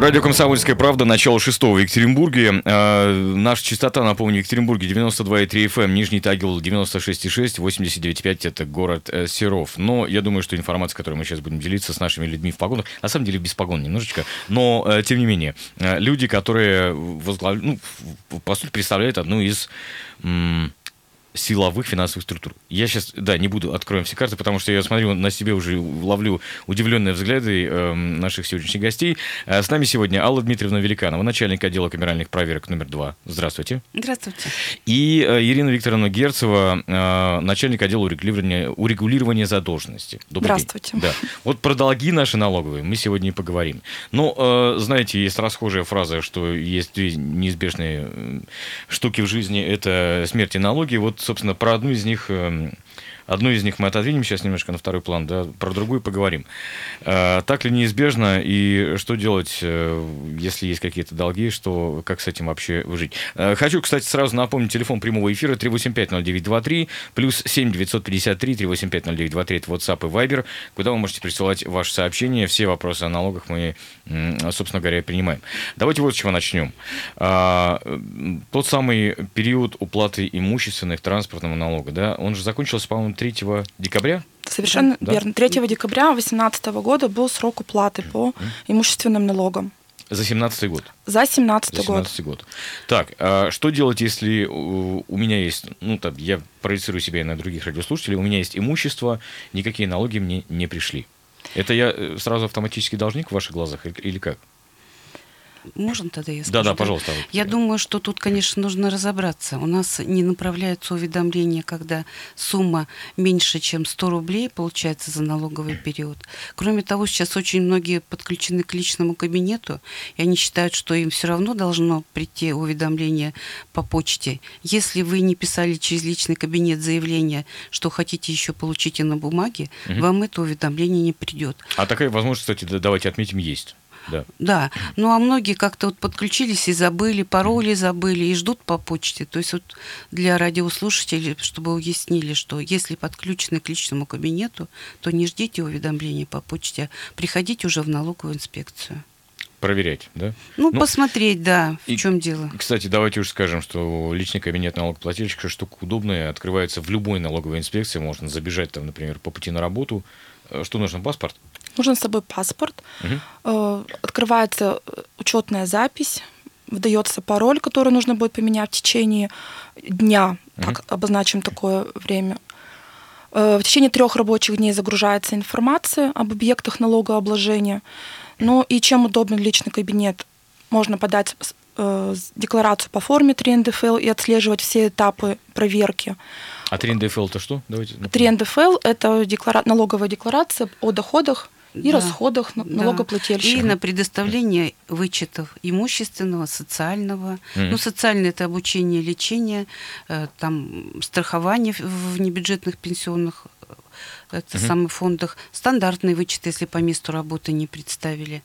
Радио «Комсомольская правда», начало шестого в Екатеринбурге. Э, наша частота, напомню, Екатеринбурге 92,3 FM, эм, Нижний Тагил 96,6, 89,5 это город э, Серов. Но я думаю, что информация, которой мы сейчас будем делиться с нашими людьми в погонах, на самом деле без погон немножечко, но э, тем не менее, э, люди, которые возглавляют, ну, по сути, представляют одну из... М- силовых финансовых структур. Я сейчас, да, не буду, откроем все карты, потому что я смотрю на себе уже, ловлю удивленные взгляды э, наших сегодняшних гостей. Э, с нами сегодня Алла Дмитриевна Великанова, начальник отдела камеральных проверок номер два. Здравствуйте. Здравствуйте. И э, Ирина Викторовна Герцева, э, начальник отдела урегулирования, урегулирования задолженности. Добрый Здравствуйте. День. Да. Вот про долги наши налоговые мы сегодня и поговорим. Но, ну, э, знаете, есть расхожая фраза, что есть две неизбежные э, штуки в жизни, это смерть и налоги. Вот собственно, про одну из них эм, Одну из них мы отодвинем сейчас немножко на второй план, да, про другую поговорим. Э, так ли неизбежно и что делать, э, если есть какие-то долги, что, как с этим вообще жить? Э, хочу, кстати, сразу напомнить телефон прямого эфира 3850923 плюс 7953 3850923 это WhatsApp и Viber, куда вы можете присылать ваши сообщения. Все вопросы о налогах мы, собственно говоря, принимаем. Давайте вот с чего начнем. Тот самый период уплаты имущественных транспортного налога, да, он же закончился, по-моему, 3 декабря? Совершенно да? верно. 3 декабря 2018 года был срок уплаты по имущественным налогам. За 17 год? За 17 год. 17 год. Так, а что делать, если у меня есть, ну, там, я проецирую себя и на других радиослушателей, у меня есть имущество, никакие налоги мне не пришли. Это я э, сразу автоматически должник в ваших глазах или как? Можно тогда я скажу? Да, да, пожалуйста. Я думаю, что тут, конечно, нужно разобраться. У нас не направляются уведомления, когда сумма меньше, чем 100 рублей получается за налоговый период. Кроме того, сейчас очень многие подключены к личному кабинету, и они считают, что им все равно должно прийти уведомление по почте. Если вы не писали через личный кабинет заявление, что хотите еще получить и на бумаге, угу. вам это уведомление не придет. А такая возможность, кстати, давайте отметим, есть. Да. да. Ну а многие как-то вот подключились и забыли, пароли забыли и ждут по почте. То есть вот для радиослушателей, чтобы уяснили, что если подключены к личному кабинету, то не ждите уведомления по почте, а приходите уже в налоговую инспекцию проверять, да? Ну, ну, посмотреть, да, в и, чем дело. Кстати, давайте уж скажем, что личный кабинет налогоплательщика штука удобная, открывается в любой налоговой инспекции, можно забежать там, например, по пути на работу. Э, что нужно, паспорт? Нужен с собой паспорт, угу. открывается учетная запись, выдается пароль, который нужно будет поменять в течение дня, угу. так обозначим такое время. Э, в течение трех рабочих дней загружается информация об объектах налогообложения. Ну и чем удобен личный кабинет? Можно подать э, декларацию по форме 3 НДФЛ и отслеживать все этапы проверки. А 3 НДФЛ это что? Давайте. 3 НДФЛ это деклара... налоговая декларация о доходах и да. расходах да. налогоплательщика. И на предоставление вычетов имущественного, социального. Mm. Ну, социальное это обучение, лечение, э, там, страхование в небюджетных пенсионных э, это mm-hmm. самых фондах, стандартные вычеты, если по месту работы не представили.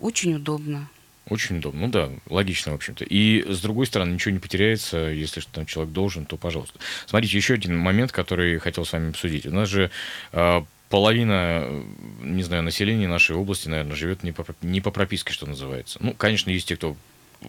Очень удобно. Очень удобно. Ну да, логично, в общем-то. И с другой стороны, ничего не потеряется, если что там человек должен, то пожалуйста. Смотрите, еще один момент, который хотел с вами обсудить. У нас же э, половина, не знаю, населения нашей области, наверное, живет не по, не по прописке, что называется. Ну, конечно, есть те, кто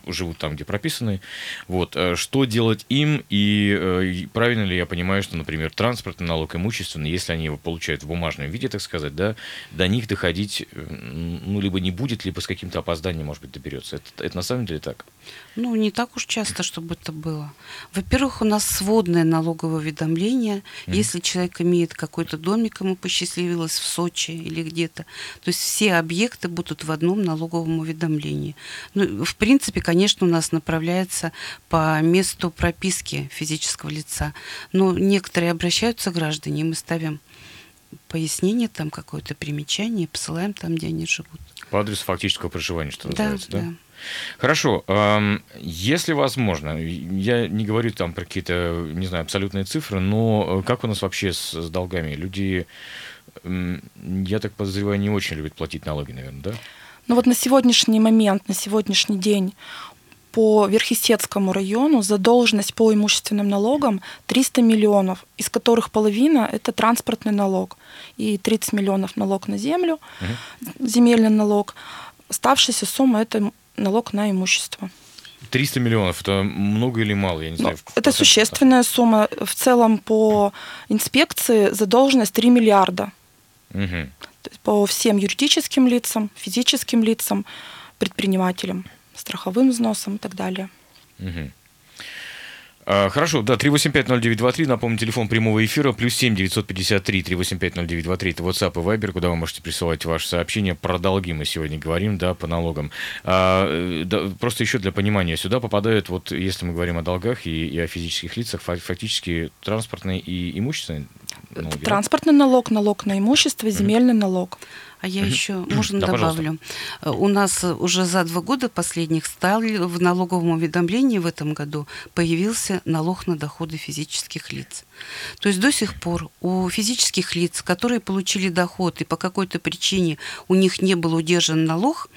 живут там, где прописаны. Вот. Э, что делать им? И, э, и правильно ли я понимаю, что, например, транспортный налог имущественный, если они его получают в бумажном виде, так сказать, да, до них доходить, э, ну, либо не будет, либо с каким-то опозданием, может быть, доберется. Это, это на самом деле так? Ну, не так уж часто, чтобы это было. Во-первых, у нас сводное налоговое уведомление. Mm-hmm. Если человек имеет какой-то домик, ему посчастливилось в Сочи или где-то, то есть все объекты будут в одном налоговом уведомлении. Ну, в принципе, конечно, у нас направляется по месту прописки физического лица. Но некоторые обращаются граждане, и мы ставим пояснение, там какое-то примечание, посылаем там, где они живут. По адресу фактического проживания, что называется, да? да? Хорошо. Если возможно, я не говорю там про какие-то, не знаю, абсолютные цифры, но э, как у нас вообще с, с долгами? Люди, я так подозреваю, не очень любят платить налоги, наверное, да? Ну вот на сегодняшний момент, на сегодняшний день по Верхесецкому району задолженность по имущественным налогам 300 миллионов, из которых половина – это транспортный налог, и 30 миллионов налог на землю, угу. земельный налог. Оставшаяся сумма – это налог на имущество. 300 миллионов, это много или мало, я не знаю. Ну, это существенная сумма. В целом по инспекции задолженность 3 миллиарда. Угу. По всем юридическим лицам, физическим лицам, предпринимателям страховым взносом и так далее. Угу. Хорошо, да, 3850923, напомню, телефон прямого эфира, плюс 7 953 3850923, это WhatsApp и Viber, куда вы можете присылать ваши сообщения. Про долги мы сегодня говорим, да, по налогам. А, э, да, просто еще для понимания, сюда попадают, вот если мы говорим о долгах и, и о физических лицах, фактически транспортные и имущественные налоги. Транспортный налог, налог на имущество, земельный mm-hmm. налог. А я еще, можно да, добавлю. Пожалуйста. У нас уже за два года последних стал в налоговом уведомлении в этом году появился налог на доходы физических лиц. То есть до сих пор у физических лиц, которые получили доход и по какой-то причине у них не был удержан налог,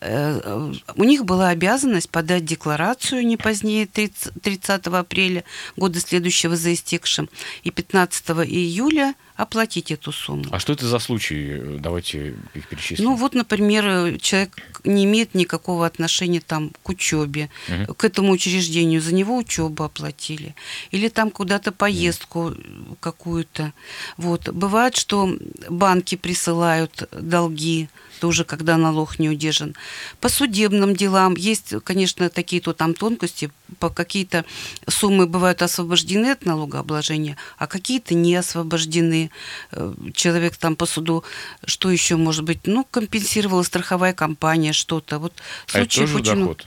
э, у них была обязанность подать декларацию не позднее 30, 30 апреля года следующего за истекшим и 15 июля – оплатить эту сумму. А что это за случаи? Давайте их перечислим. Ну вот, например, человек не имеет никакого отношения там к учебе, угу. к этому учреждению, за него учебу оплатили, или там куда-то поездку угу. какую-то. Вот. Бывает, что банки присылают долги, тоже когда налог не удержан. По судебным делам есть, конечно, такие-то там тонкости, по какие-то суммы бывают освобождены от налогообложения, а какие-то не освобождены. Э, человек там по суду, что еще может быть, ну, компенсировала страховая компания что-то. Вот а это тоже очень... доход?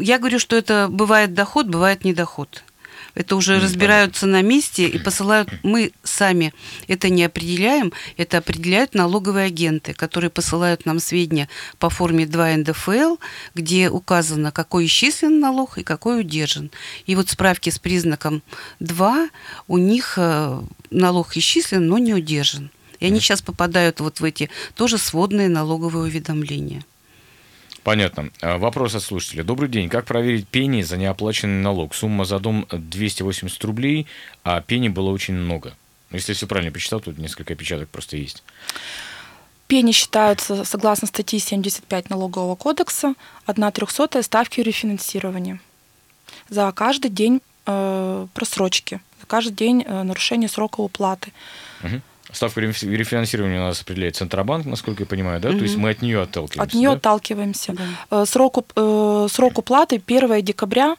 Я говорю, что это бывает доход, бывает недоход. Это уже mm, разбираются понятно. на месте и посылают. Мы сами это не определяем, это определяют налоговые агенты, которые посылают нам сведения по форме 2 НДФЛ, где указано, какой исчислен налог и какой удержан. И вот справки с признаком 2 у них э, налог исчислен, но не удержан. И они сейчас попадают вот в эти тоже сводные налоговые уведомления. Понятно. А, вопрос от слушателя. Добрый день. Как проверить пени за неоплаченный налог? Сумма за дом 280 рублей, а пени было очень много. Если все правильно почитал, тут несколько опечаток просто есть. Пени считаются, согласно статье 75 Налогового кодекса, 1 трехсотая ставки рефинансирования за каждый день э, просрочки, за каждый день э, нарушения срока уплаты. Угу. Ставку рефинансирования у нас определяет Центробанк, насколько я понимаю, да? Угу. То есть мы от нее отталкиваемся. От нее да? отталкиваемся. Да. Э, срок, э, срок уплаты 1 декабря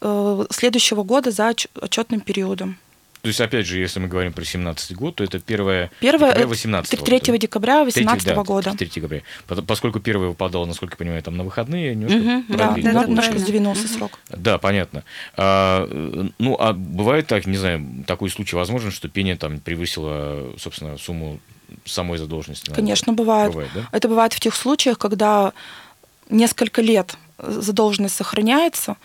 э, следующего года за отчетным периодом. То есть, опять же, если мы говорим про 17 год, то это 1 декабря 18 3 года. декабря 18 да, года. 3 декабря. Поскольку первый выпадал, насколько я понимаю, там на выходные, немножко угу, да, да, немножко сдвинулся срок. Да, понятно. А, ну, а бывает так, не знаю, такой случай возможен, что пение там превысило, собственно, сумму самой задолженности? Конечно, бывает. бывает да? Это бывает в тех случаях, когда несколько лет задолженность сохраняется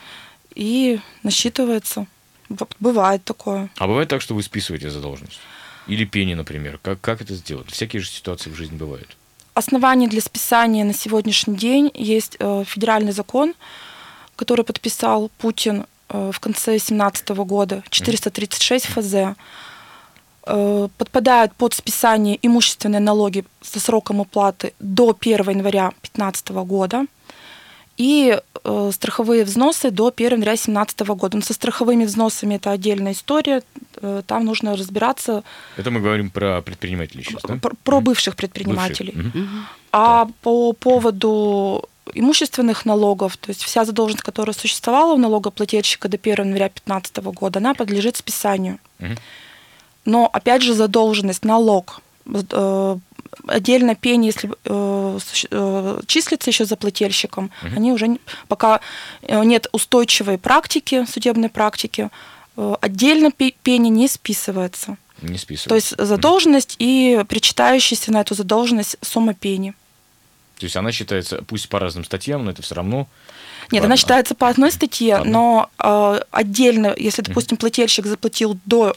и насчитывается. Бывает такое. А бывает так, что вы списываете задолженность? Или пени, например. Как, как это сделать? Всякие же ситуации в жизни бывают. Оснований для списания на сегодняшний день есть э, федеральный закон, который подписал Путин э, в конце 2017 года, 436 ФЗ. Э, подпадают под списание имущественные налоги со сроком уплаты до 1 января 2015 года и э, страховые взносы до 1 января 2017 года. Но со страховыми взносами это отдельная история, э, там нужно разбираться. Это мы говорим про предпринимателей сейчас, да? Про, про бывших предпринимателей. Бывших. А да. по поводу имущественных налогов, то есть вся задолженность, которая существовала у налогоплательщика до 1 января 2015 года, она подлежит списанию. Но опять же задолженность, налог э, отдельно пени, если э, э, числится еще за плательщиком, угу. они уже пока э, нет устойчивой практики, судебной практики, э, отдельно пени не списывается. Не списывается. То есть задолженность угу. и причитающаяся на эту задолженность сумма пени. То есть она считается, пусть по разным статьям, но это все равно нет, по... она считается по одной статье, Ладно. но э, отдельно, если, допустим, плательщик заплатил до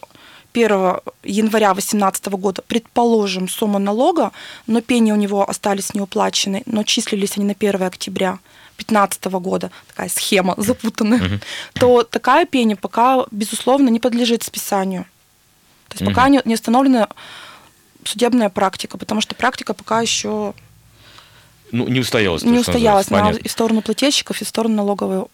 1 января 2018 года, предположим, сумма налога, но пени у него остались неуплачены, но числились они на 1 октября 2015 года, такая схема запутанная, то такая пени пока, безусловно, не подлежит списанию. То есть пока не, не установлена судебная практика, потому что практика пока еще Ну, не устоялась. то, не устоялась на, и в сторону плательщиков, и в сторону налоговой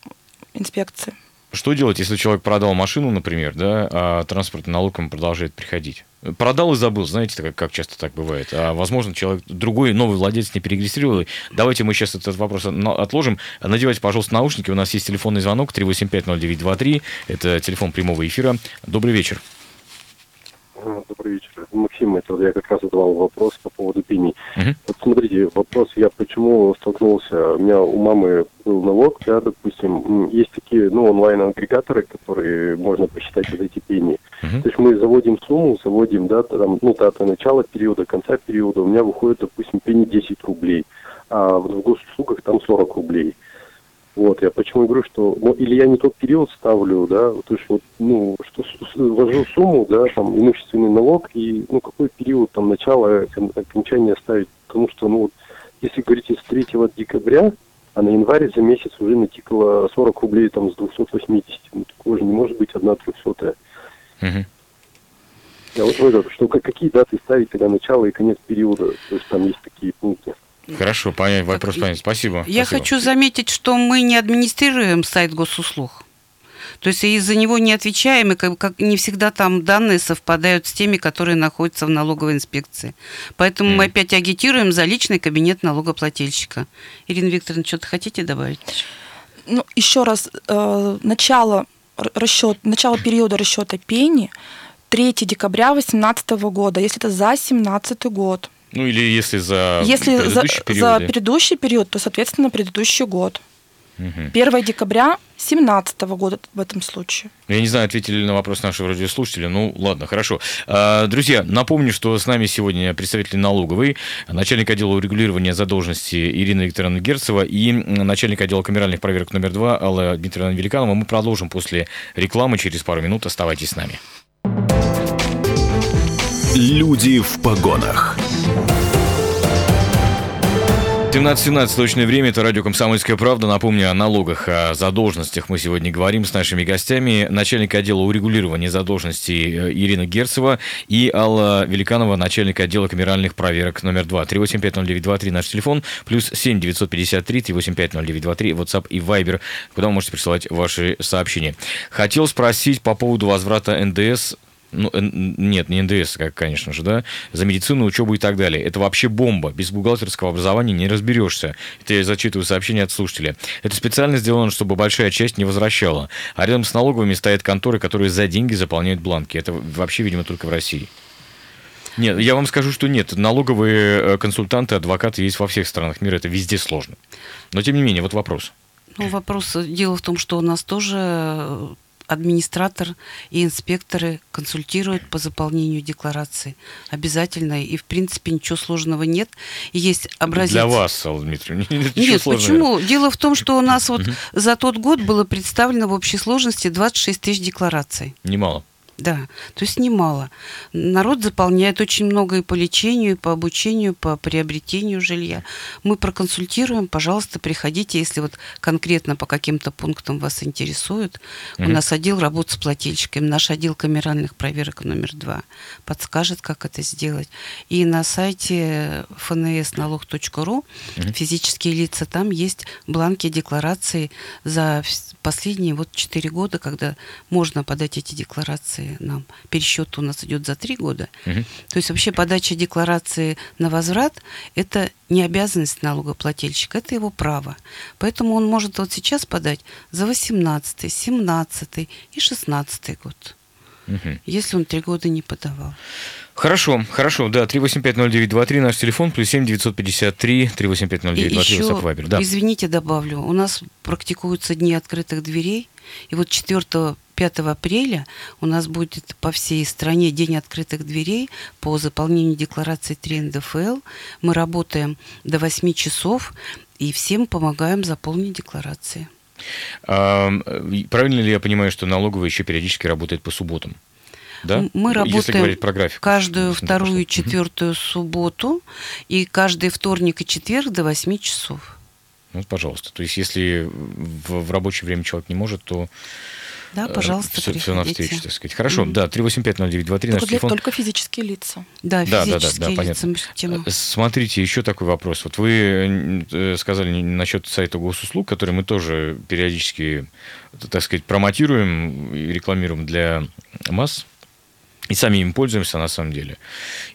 инспекции. Что делать, если человек продал машину, например, да, а транспортный налог ему продолжает приходить? Продал и забыл, знаете, как, как часто так бывает. А возможно, человек другой, новый владелец не перерегистрировал. Давайте мы сейчас этот вопрос отложим. Надевайте, пожалуйста, наушники. У нас есть телефонный звонок 3850923. Это телефон прямого эфира. Добрый вечер. А, Добрый вечер. Максим, это я как раз задавал вопрос по поводу пений. Мгм. Вот смотрите, вопрос, я почему столкнулся, у меня у мамы был налог, да, допустим, есть такие, ну, онлайн-агрегаторы, которые можно посчитать вот эти пени. Мгм. То есть мы заводим сумму, заводим, да, там, ну, дата начала периода, конца периода, у меня выходит, допустим, пени 10 рублей, а в госуслугах там 40 рублей. Вот, я почему говорю, что ну, или я не тот период ставлю, да, то есть вот, ну, что ввожу сумму, да, там, имущественный налог, и, ну, какой период там начала, кон- окончания ставить, потому что, ну, вот, если говорить с 3 декабря, а на январь за месяц уже натикало 40 рублей там с 280, ну, такого же не может быть одна трехсотая. Я вот что как- какие даты ставить тогда начало и конец периода, то есть там есть такие пункты. Хорошо, понятно, Так, вопрос понятен. Спасибо. Я спасибо. хочу заметить, что мы не администрируем сайт госуслуг. То есть из-за него не отвечаем, и как, как не всегда там данные совпадают с теми, которые находятся в налоговой инспекции. Поэтому мы Мгм. опять агитируем за личный кабинет налогоплательщика. Ирина Викторовна, что-то хотите добавить? Ну, еще раз, э, начало расчет, начало периода расчета пени 3 декабря 2018 года, если это за 2017 год. Ну, или если за если за, предыдущие за предыдущий период, то, соответственно, предыдущий год. Мгм. 1 декабря 2017 года в этом случае. Я не знаю, ответили ли на вопрос нашего радиослушателя. Ну, ладно, хорошо. А, Друзья, напомню, что с нами сегодня представитель налоговой, начальник отдела урегулирования задолженности Ирина Викторовна Герцева и начальник отдела камеральных проверок номер два Алла Дмитриевна Великанова. Мы продолжим после рекламы через пару минут. Оставайтесь с нами. Люди в погонах. 17.17 точное время, это радио «Комсомольская правда». Напомню о налогах, о задолженностях мы сегодня говорим с нашими гостями. Начальник отдела урегулирования задолженностей э, Ирина Герцева и Алла Великанова, начальник отдела камеральных проверок номер 2. 3850923 наш телефон, плюс 7 953 3850923, WhatsApp и Viber, куда вы можете присылать ваши сообщения. Хотел спросить по поводу возврата НДС ну, н- нет, не НДС, конечно же, да, за медицину, учебу и так далее. Это вообще бомба. Без бухгалтерского образования не разберешься. Это я зачитываю сообщение от слушателя. Это специально сделано, чтобы большая часть не возвращала. А рядом с налоговыми стоят конторы, которые за деньги заполняют бланки. Это вообще, видимо, только в России. Нет, я вам скажу, что нет. Налоговые э, консультанты, адвокаты есть во всех странах мира. Это везде сложно. Но, тем не менее, вот вопрос. Ну, вопрос, дело в том, что у нас тоже э, администратор и инспекторы консультируют по заполнению декларации обязательно, и в принципе ничего сложного нет. И есть образец... Для вас, Алла Дмитриевна. Ничего Нет, сложного. почему? Дело в том, что у нас вот за тот год было представлено в общей сложности 26 тысяч деклараций. Немало. Да, то есть немало. Народ заполняет очень много и по лечению, и по обучению, по приобретению жилья. Мы проконсультируем, пожалуйста, приходите, если вот конкретно по каким-то пунктам вас интересует. У Мгм. нас отдел работы с плательщиками, наш отдел камеральных проверок номер два подскажет, как это сделать. И на сайте fnsналог.ру физические лица, там есть бланки декларации за последние вот 4 года, когда можно подать эти декларации нам. Пересчет у нас идет за 3 года. Мгм. То есть вообще подача декларации на возврат – это не обязанность налогоплательщика, это его право. Поэтому он может вот сейчас подать за 18, 17 и 16 год, Мгм. если он 3 года не подавал. Хорошо, хорошо, да, 3850923 наш телефон, плюс 7 953 И 3850923 еще, WhatsApp Viber. Да. извините, добавлю, у нас практикуются дни открытых дверей, и вот 4-5 апреля у нас будет по всей стране День открытых дверей по заполнению декларации 3 НДФЛ. Мы работаем до 8 часов и всем помогаем заполнить декларации. Правильно ли я понимаю, что налоговая еще периодически работает по субботам? Да? Мы Если работаем говорить про график. каждую вторую и четвертую субботу и каждый вторник и четверг до 8 часов. Ну, пожалуйста. То есть, если в, в рабочее время человек не может, то Да, э, пожалуйста, все, все на приходите. встречу, так сказать. Хорошо, Мгм. да, 3850923 наш телефон. только физические лица. Да, Да, да, да, физические да, лица понятно. мы тему. Э, Смотрите, еще такой вопрос. Вот вы э, сказали насчет сайта госуслуг, который мы тоже периодически, так сказать, промотируем и рекламируем для масс. И сами им пользуемся на самом деле.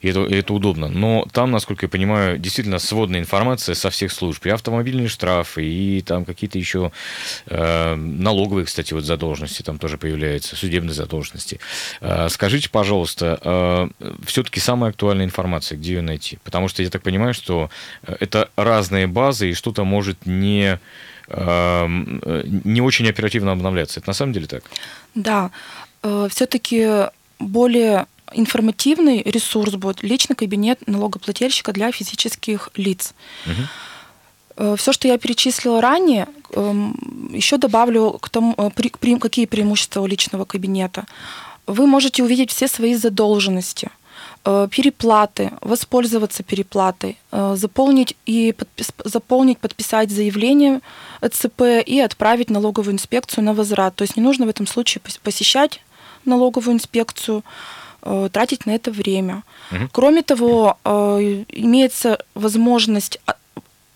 И это, и это удобно. Но там, насколько я понимаю, действительно сводная информация со всех служб. И автомобильные штрафы, и там какие-то еще э, налоговые, кстати, вот задолженности там тоже появляются, судебные задолженности. Э, скажите, пожалуйста, э, все-таки самая актуальная информация, где ее найти? Потому что я так понимаю, что э, это разные базы, и что-то может не, э, э, не очень оперативно обновляться. Это на самом деле так? Да, все-таки более информативный ресурс будет личный кабинет налогоплательщика для физических лиц. Мгм. Все, что я перечислила ранее, еще добавлю к тому, э, какие преимущества у личного кабинета. Вы можете увидеть все свои задолженности, э, переплаты, воспользоваться переплатой, э, заполнить и подпис- заполнить, подписать заявление ЭЦП и отправить налоговую инспекцию на возврат. То есть не нужно в этом случае пос- посещать налоговую инспекцию, э, тратить на это время. Мгм. Кроме того, э, имеется возможность а-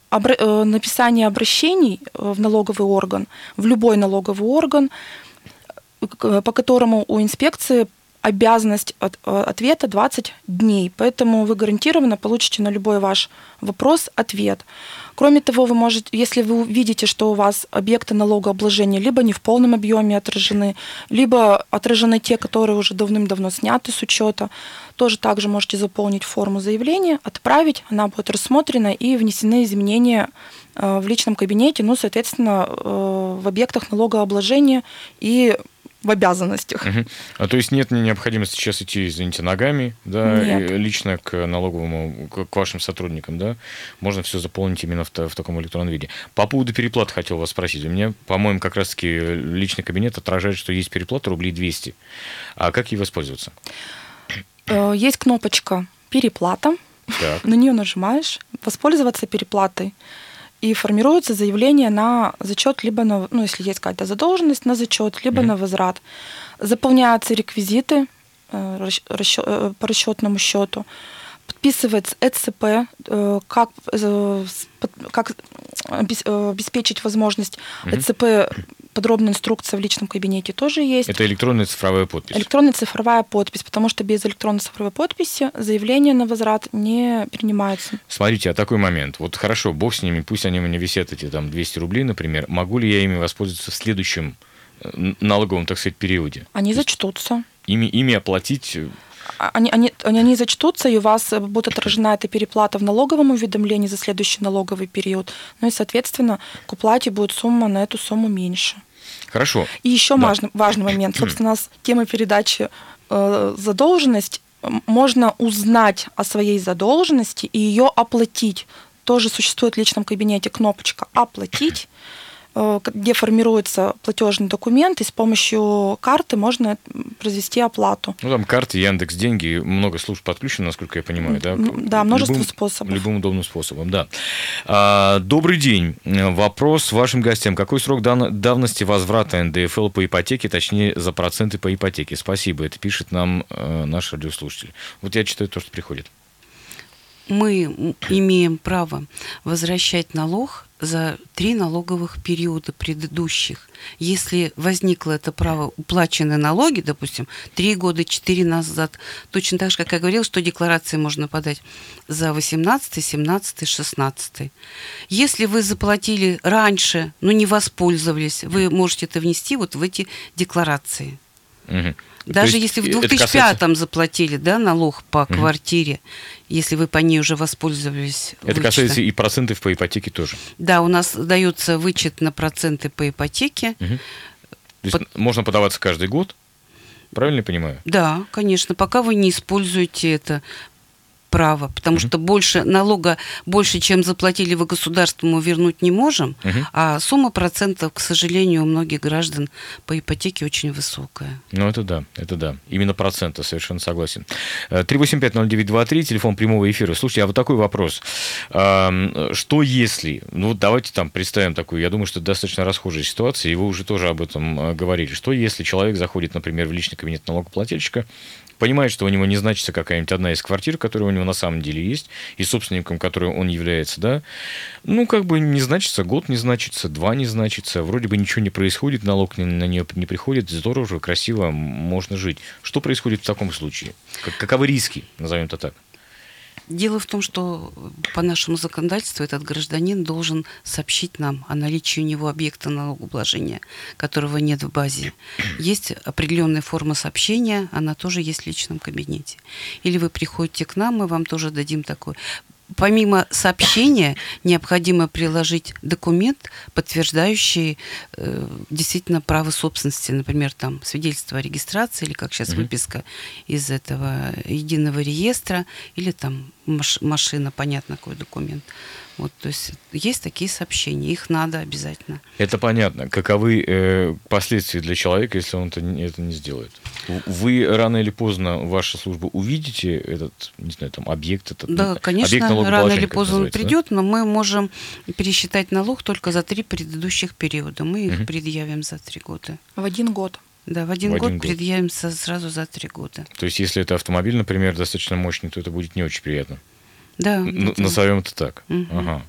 обра- э, написания обращений в налоговый орган, в любой налоговый орган, по которому у инспекции обязанность от- э, ответа 20 дней. Поэтому вы гарантированно получите на любой ваш вопрос ответ. Кроме того, вы можете, если вы видите, что у вас объекты налогообложения либо не в полном объеме отражены, либо отражены те, которые уже давным-давно сняты с учета, тоже также можете заполнить форму заявления, отправить, она будет рассмотрена и внесены изменения э, в личном кабинете, ну, соответственно, э, в объектах налогообложения и в обязанностях. Мгм. А то есть нет необходимости сейчас идти, извините, ногами, да, лично к налоговому, к вашим сотрудникам, да, можно все заполнить именно в, в таком электронном виде. По поводу переплат хотел вас спросить. У меня, по-моему, как раз-таки личный кабинет отражает, что есть переплата рублей 200. А как ей воспользоваться? Э, Есть кнопочка «Переплата», Так. на нее нажимаешь, воспользоваться переплатой. И формируется заявление на зачет, либо на, ну, если есть какая-то задолженность, на зачет, либо Мгм. на возврат. Заполняются реквизиты э, э, по расчетному счету. Подписывается ЭЦП, э, как, как обес- обеспечить возможность. ЭЦП, подробная инструкция в личном кабинете тоже есть. Это электронная цифровая подпись. Электронная цифровая подпись, потому что без электронной цифровой подписи заявление на возврат не принимается. Смотрите, а такой момент. Вот хорошо, бог с ними, пусть они у меня висят эти там 200 рублей, например. Могу ли я ими воспользоваться в следующем э, налоговом, так сказать, периоде? Они зачтутся. Ими, ими оплатить э, Они, они, они, они зачтутся, и у вас э, будет отражена эта переплата в налоговом уведомлении за следующий налоговый период. Ну и, соответственно, к уплате будет сумма на эту сумму меньше. Хорошо. И еще Да. важный, важный момент. Собственно, у нас тема передачи э, задолженность. Можно узнать о своей задолженности и ее оплатить. Тоже существует в личном кабинете кнопочка «Оплатить», где формируется платежный документ, и с помощью карты можно произвести оплату. Ну, там карты, Яндекс, деньги, много служб подключено, насколько я понимаю, да? Да, множество Любым- способов. Любым удобным способом, да. А, добрый день. Э, Вопрос вашим гостям. Какой срок дав- давности возврата НДФЛ по ипотеке, точнее, за проценты по ипотеке? Спасибо, это пишет нам э, наш радиослушатель. Вот я читаю то, что приходит. Мы имеем право возвращать налог за три налоговых периода предыдущих. Если возникло это право, уплачены налоги, допустим, три года, четыре назад, точно так же, как я говорила, что декларации можно подать за 18, 17, 16. Если вы заплатили раньше, но не воспользовались, вы можете это внести вот в эти декларации. Мгм. Даже есть если в это 2005 касается- заплатили да, налог по Мгм. квартире, если вы по ней уже воспользовались. Это вычетом. касается и процентов по ипотеке тоже. Да, у нас дается вычет на проценты по ипотеке. Мгм. То есть можно подаваться каждый год, правильно я понимаю? Да, конечно, пока вы не используете это. Право, потому что больше налога, больше, чем заплатили вы государству, мы вернуть не можем, а сумма процентов, к сожалению, у многих граждан по ипотеке очень высокая. Ну, это да, это да. Именно проценты, совершенно согласен. Э, 3850923, телефон прямого эфира. Слушайте, а вот такой вопрос. Что если, ну, давайте там представим такую, я думаю, что это достаточно расхожая ситуация, и вы уже тоже об этом э, говорили. Что если человек заходит, например, в личный кабинет налогоплательщика, понимает, что у него не значится какая-нибудь одна из квартир, которая у него на самом деле есть, и собственником которой он является, да, ну, как бы не значится, год не значится, два не значится, вроде бы ничего не происходит, налог на нее не приходит, здорово, красиво, можно жить. Что происходит в таком случае? Как- Каковы риски, назовем это так? Дело в том, что по нашему законодательству этот гражданин должен сообщить нам о наличии у него объекта налогообложения, которого нет в базе. Есть определенная форма сообщения, она тоже есть в личном кабинете. Или вы приходите к нам, мы вам тоже дадим такой. Помимо сообщения необходимо приложить документ, подтверждающий э, действительно право собственности, например, там свидетельство о регистрации или как сейчас выписка из этого единого реестра или там маш- машина, понятно, какой документ. Вот, то есть есть такие сообщения, их надо обязательно. Это понятно. Каковы э, последствия для человека, если он это, не- это не сделает? Вы рано или поздно, ваша служба, увидите этот, не знаю, там, объект, этот, Да, ну, конечно, объект рано или поздно он называется, да? придет, но мы можем пересчитать налог только за три предыдущих периода. Мы их Мгм. предъявим за три года. В один год. Да, в один В год один год. предъявим сразу за три года. То есть, если это автомобиль, например, достаточно мощный, то это будет не очень приятно. Да. Н- это- Назовем это так. Мгм. Ага.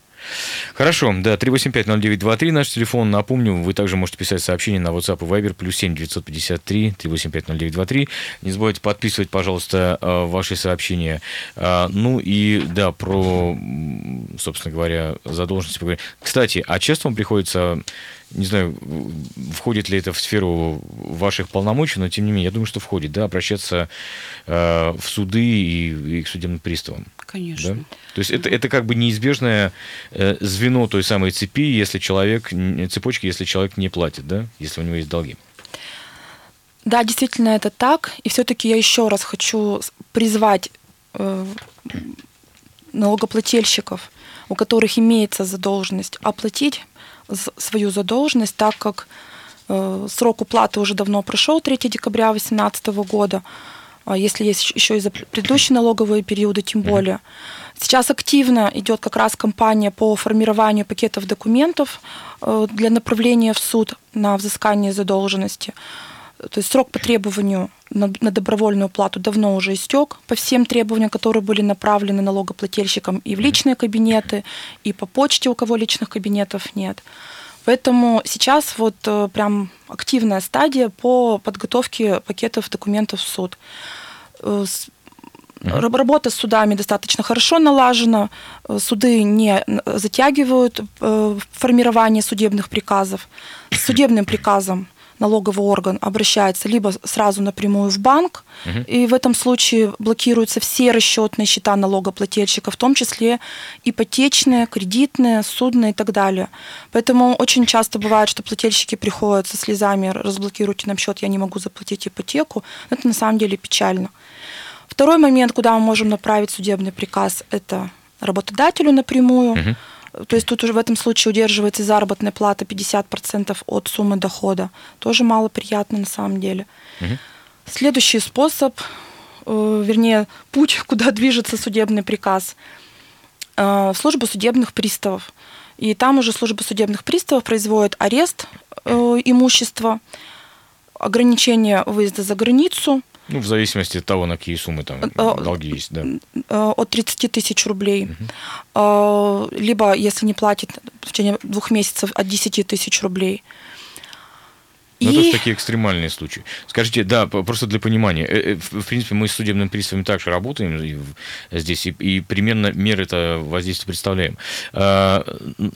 Хорошо, да, 3850923 наш телефон. Напомню, вы также можете писать сообщения на WhatsApp и Viber, плюс 7 953 3850923. Не забывайте подписывать, пожалуйста, э, ваши сообщения. А, Ну и, да, про, собственно говоря, задолженности поговорим. Кстати, а часто вам приходится, не знаю, входит ли это в сферу ваших полномочий, но тем не менее, я думаю, что входит, да, обращаться э, в суды и, и к судебным приставам. Конечно. Да? То есть это, это как бы неизбежное э, звено той самой цепи, если человек, цепочки, если человек не платит, да, если у него есть долги. Да, действительно это так. И все-таки я еще раз хочу призвать э, налогоплательщиков, у которых имеется задолженность, оплатить свою задолженность, так как э, срок уплаты уже давно прошел, 3 декабря 2018 года. А если есть еще и за предыдущие налоговые периоды, тем более. Сейчас активно идет как раз кампания по формированию пакетов документов э, для направления в суд на взыскание задолженности. То есть срок по требованию на, на добровольную плату давно уже истек по всем требованиям, которые были направлены налогоплательщикам и в личные кабинеты, и по почте, у кого личных кабинетов нет. Поэтому сейчас вот э, прям активная стадия по подготовке пакетов документов в суд. Э, Работа с судами достаточно хорошо налажена. Э, Суды не затягивают формирование судебных приказов. С судебным приказом налоговый орган обращается либо сразу напрямую в банк, и в этом случае блокируются все расчетные счета налогоплательщика, в том числе ипотечные, кредитные, судные и так далее. Поэтому очень часто бывает, что плательщики приходят со слезами, разблокируйте нам счет, я не могу заплатить ипотеку. Это на самом деле печально. Второй момент, куда мы можем направить судебный приказ, это работодателю напрямую. То есть тут уже в этом случае удерживается заработная плата 50% от суммы дохода. Тоже малоприятно на самом деле. Следующий способ, э, вернее, путь, куда движется судебный приказ, э, в службу судебных приставов. И там уже служба судебных приставов производит арест э, имущества, ограничение выезда за границу, Ну, в зависимости от того, на какие суммы там Э, долги есть, да. э, от 30 тысяч рублей. Э, Либо, если не платит в течение двух месяцев, от 10 тысяч рублей. Ну, это И- же такие экстремальные случаи. Скажите, да, просто для понимания. э, э, В принципе, мы с судебными приставами также работаем и здесь, и, и примерно меры это воздействия представляем. А,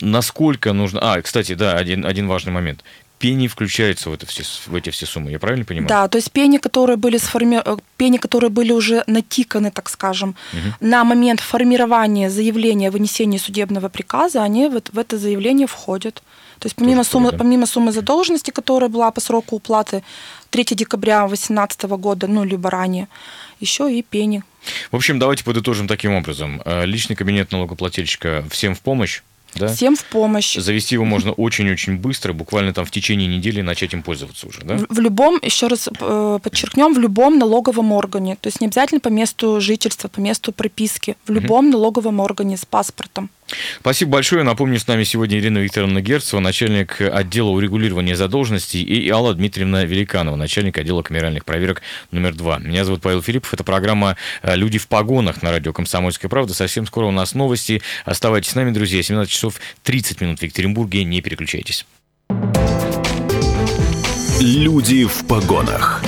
насколько нужно... А, кстати, да, один, один важный момент. Пени включаются в, это все, в эти все суммы, я правильно понимаю? Да, то есть пени, которые были сформи... э, пени, которые были уже натиканы, так скажем, на момент формирования заявления о вынесении судебного приказа, они вот в это заявление входят. То есть помимо Тоже суммы, да? помимо суммы задолженности, которая была по сроку уплаты 3 декабря 2018 года, ну, либо ранее, еще и пени. В общем, давайте подытожим таким образом. Э, Личный кабинет налогоплательщика всем в помощь, да? Всем в помощь. Завести его можно очень-очень быстро, буквально там в течение недели начать им пользоваться уже, да? В, в любом, еще раз э, подчеркнем, в любом налоговом органе. То есть не обязательно по месту жительства, по месту прописки. В любом налоговом органе с паспортом. Спасибо большое. Напомню, с нами сегодня Ирина Викторовна Герцева, начальник отдела урегулирования задолженностей, и Алла Дмитриевна Великанова, начальник отдела камеральных проверок номер два. Меня зовут Павел Филиппов. Это программа э, «Люди в погонах» на радио «Комсомольская правда». Совсем скоро у нас новости. Оставайтесь с нами, друзья. 17 часов 30 минут в Екатеринбурге. Не переключайтесь. Люди в погонах.